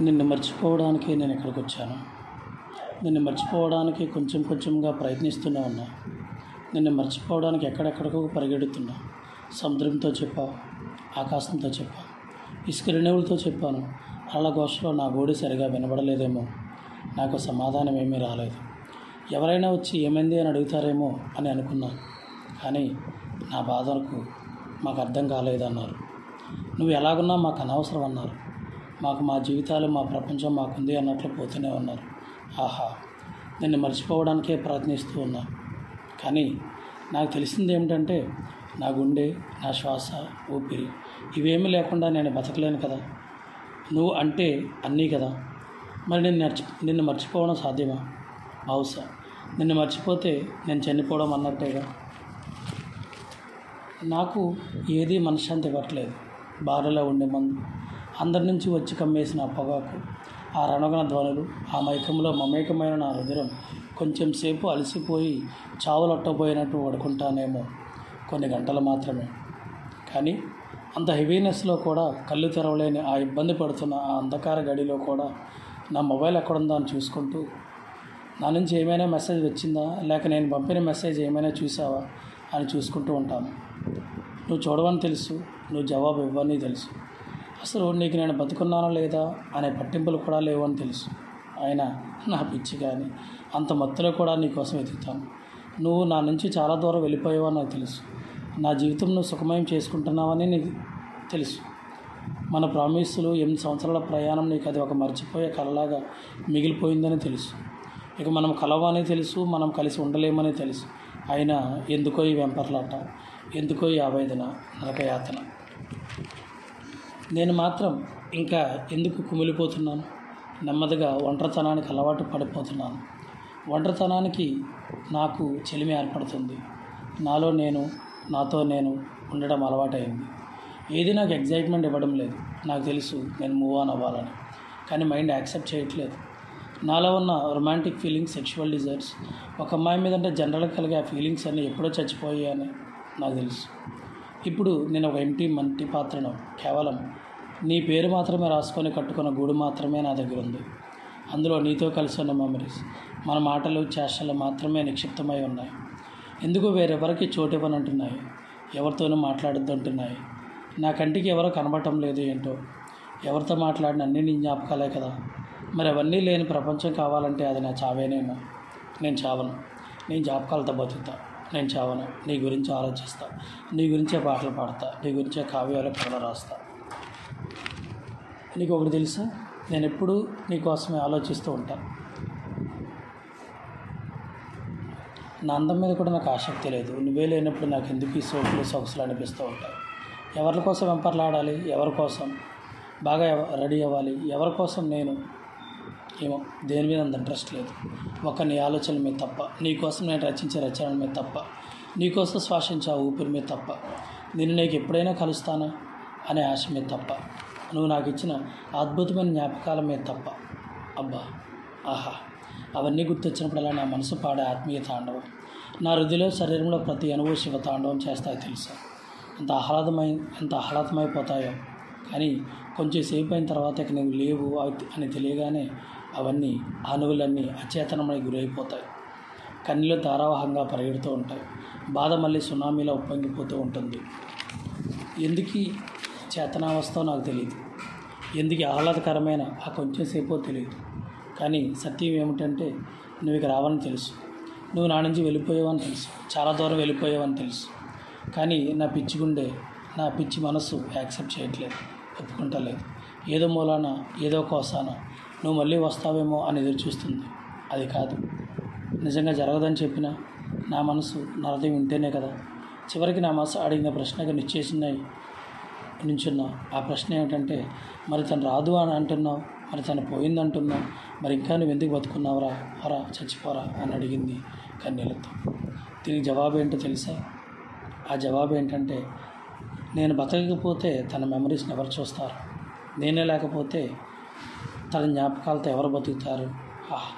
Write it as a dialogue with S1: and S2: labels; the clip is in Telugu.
S1: నిన్ను మర్చిపోవడానికి నేను ఇక్కడికి వచ్చాను. నిన్ను మర్చిపోవడానికి కొంచెం కొంచెంగా ప్రయత్నిస్తూనే ఉన్నా. నిన్ను మర్చిపోవడానికి ఎక్కడెక్కడికో పరిగెడుతున్నా. సముద్రంతో చెప్పావు ఆకాశంతో చెప్పావు ఇసుక రెణువులతో చెప్పాను. అలల ఘోషలో నా గోడి సరిగా వినబడలేదేమో. నాకు సమాధానం ఏమీ రాలేదు. ఎవరైనా వచ్చి ఏమైంది అని అడుగుతారేమో అని అనుకున్నాను కానీ నా బాధలకు మాకు అర్థం కాలేదన్నారు. నువ్వు ఎలాగున్నా మాకు అనవసరం అన్నారు. మాకు మా జీవితాలు మా ప్రపంచం మాకుంది అన్నట్లు పోతూనే ఉన్నారు. ఆహా! నిన్ను మర్చిపోవడానికే ప్రయత్నిస్తూ ఉన్నా. కానీ నాకు తెలిసింది ఏమిటంటే నా గుండె నా శ్వాస ఊపిరి ఇవేమీ లేకుండా నేను బతకలేను కదా. నువ్వు అంటే అన్నీ కదా. మరి నిన్ను మర్చి నిన్ను మర్చిపోవడం సాధ్యమా? బహుశా. నిన్ను మర్చిపోతే నేను చనిపోవడం అన్నట్టేగా. నాకు ఏది మనశ్శాంతి ఇవ్వట్లేదు. బాధలో ఉండే మందు అందరి నుంచి వచ్చి కమ్మేసిన ఆ పొగాకు ఆ రణగణ ధ్వనులు ఆ మైకంలో మమేకమైన నా హృదయం కొంచెం సేపు అలసిపోయి చావులొట్టబోయినట్టు పడుకుంటానేమో కొన్ని గంటలు మాత్రమే. కానీ అంత హెవీనెస్లో కూడా కళ్ళు తెరవలేని ఆ ఇబ్బంది పడుతున్న ఆ అంధకార గడిలో కూడా నా మొబైల్ ఎక్కడుందా అని చూసుకుంటూ నా నుంచి ఏమైనా మెసేజ్ వచ్చిందా? లేక నేను పంపిన మెసేజ్ ఏమైనా చూసావా అని చూసుకుంటూ ఉంటాను. నువ్వు చూడవని తెలుసు నువ్వు జవాబు ఇవ్వని తెలుసు. అసలు నీకు నేను బతుకున్నానా లేదా అనే పట్టింపులు కూడా లేవు అని తెలుసు. అయినా నా పిచ్చి కానీ అంత మత్తులో కూడా నీకోసం వెతుకుతాను నువ్వు నా నుంచి చాలా దూరం వెళ్ళిపోయావో నాకు తెలుసు. నా జీవితం నువ్వు సుఖమయం చేసుకుంటున్నావని నీకు తెలుసు. మన ప్రామిస్లు ఎనిమిది సంవత్సరాల ప్రయాణం నీకు అది ఒక మర్చిపోయే కలలాగా మిగిలిపోయిందని తెలుసు. ఇక మనం కలవని తెలుసు మనం కలిసి ఉండలేమని తెలుసు. అయినా ఎందుకో ఈ వెంపర్లాట? ఎందుకో ఈ ఆవేదన? నరకయాతన? నేను మాత్రం ఇంకా ఎందుకు కుమిలిపోతున్నాను? నెమ్మదిగా ఒంటరితనానికి అలవాటు పడిపోతున్నాను. ఒంటరితనానికి నాకు చెలిమి ఏర్పడుతుంది. నాలో నేను నాతో నేను ఉండడం అలవాటైంది. ఏది నాకు ఎగ్జైట్మెంట్ ఇవ్వడం లేదు. నాకు తెలుసు నేను మూవ్ ఆన్ అవ్వాలని. కానీ మైండ్ యాక్సెప్ట్ చేయట్లేదు. నాలో ఉన్న రొమాంటిక్ ఫీలింగ్స్ సెక్షువల్ డిజైర్స్ ఒక అమ్మాయి మీద అంటే జనరల్గా కలిగే ఆ ఫీలింగ్స్ అన్నీ ఎప్పుడో చచ్చిపోయాయని నాకు తెలుసు. ఇప్పుడు నేను ఒక ఎంటీ మంటి పాత్రను కేవలం నీ పేరు మాత్రమే రాసుకొని కట్టుకున్న గూడు మాత్రమే నా దగ్గర ఉంది. అందులో నీతో కలిసి ఉన్న మెమరీస్ మన మాటలు చేష్టలు మాత్రమే నిక్షిప్తమై ఉన్నాయి. ఎందుకు వేరెవరికి చోటు ఇవ్వనంటున్నాయి ఎవరితోనూ మాట్లాడొద్దు అంటున్నాయి నా కంటికి ఎవరో కనబడటం లేదు ఏంటో? ఎవరితో మాట్లాడిన అన్నీ నీ జ్ఞాపకాలే కదా? మరి అవన్నీ లేని ప్రపంచం కావాలంటే అది నా చావేనేమో? నేను చావను. నేను జ్ఞాపకాలతో బతుకుతా. నేను చావను. నీ గురించి ఆలోచిస్తా. నీ గురించే పాటలు పాడతా. నీ గురించే కావ్యాలు కథలు రాస్తా. నీకు ఒకటి తెలుసా? నేను ఎప్పుడూ నీకోసమే ఆలోచిస్తూ ఉంటాను నా అందం మీద కూడా నాకు ఆసక్తి లేదు. నువ్వే లేనప్పుడు నాకు ఎందుకు ఈ సోకులు సొగసులు అనిపిస్తూ ఉంటాయి? ఎవరి కోసం వెంపర్లాడాలి? ఎవరి కోసం? బాగా రెడీ అవ్వాలి? ఎవరి కోసం నేను ఏమో దేని మీద అంత ఇంట్రెస్ట్ లేదు. ఒక నీ ఆలోచనల మీద తప్ప నీకోసం నేను రచించే రచనల మీద తప్ప నీకోసం శ్వాసించే ఆ ఊపిరి మీద తప్ప నేను నీకు ఎప్పుడైనా కలుస్తానా అనే ఆశ మీద తప్ప నువ్వు నాకు ఇచ్చిన అద్భుతమైన జ్ఞాపకాల మీద తప్ప. అబ్బా ఆహా అవన్నీ గుర్తొచ్చినప్పుడల్లా నా మనసు పాడే ఆత్మీయ తాండవం నా హృదయలో శరీరంలో ప్రతి అనుభవ శివ తాండవం చేస్తాయి తెలుసా? అంత ఆహ్లాదమై ఎంత ఆహ్లాదమైపోతాయో? కానీ కొంచెం సేపు అయిన తర్వాత ఇక నువ్వు లేవు అని తెలియగానే అవన్నీ అణువులన్నీ అచేతనమై గురైపోతాయి. కన్నీళ్ళు ధారావాహంగా పరిగెడుతూ ఉంటాయి. బాధ మళ్ళీ సునామీలో ఉప్పొంగిపోతూ ఉంటుంది. ఎందుకు చేతనావస్థ నాకు తెలియదు ఎందుకు ఆహ్లాదకరమైన ఆ కొంచెం సేపో తెలియదు కానీ సత్యం ఏమిటంటే నువ్వు ఇక రావని తెలుసు. నువ్వు నా నుంచి వెళ్ళిపోయావని తెలుసు. చాలా దూరం వెళ్ళిపోయావని తెలుసు. కానీ నా పిచ్చి గుండె నా పిచ్చి మనసు యాక్సెప్ట్ చేయట్లేదు. ఒప్పుకుంటలేదు. ఏదో మూలాన ఏదో కోసాన నువ్వు మళ్ళీ వస్తావేమో అని ఎదురు చూస్తుంది. అది కాదు. నిజంగా జరగదని చెప్పిన నా మనసు నరది వింటేనే కదా. చివరికి నా మనసు అడిగిన ప్రశ్నకు నిశ్చేసినాయి నించున్నా. ఆ ప్రశ్న ఏమిటంటే మరి తను రాదు అని అంటున్నావు? మరి తను పోయింది అంటున్నావు మరి ఇంకా నువ్వు ఎందుకు బతుకున్నావురా? అరా చచ్చిపోరా అని అడిగింది కన్నీళ్ళతో. దీనికి జవాబు ఏంటో తెలుసా? ఆ జవాబు ఏంటంటే నేను బతకకపోతే తన మెమరీస్ని ఎవరు చూస్తారు. నేనే లేకపోతే తన జ్ఞాపకాలతో ఎవరు బతుకుతారు? ఆహ్.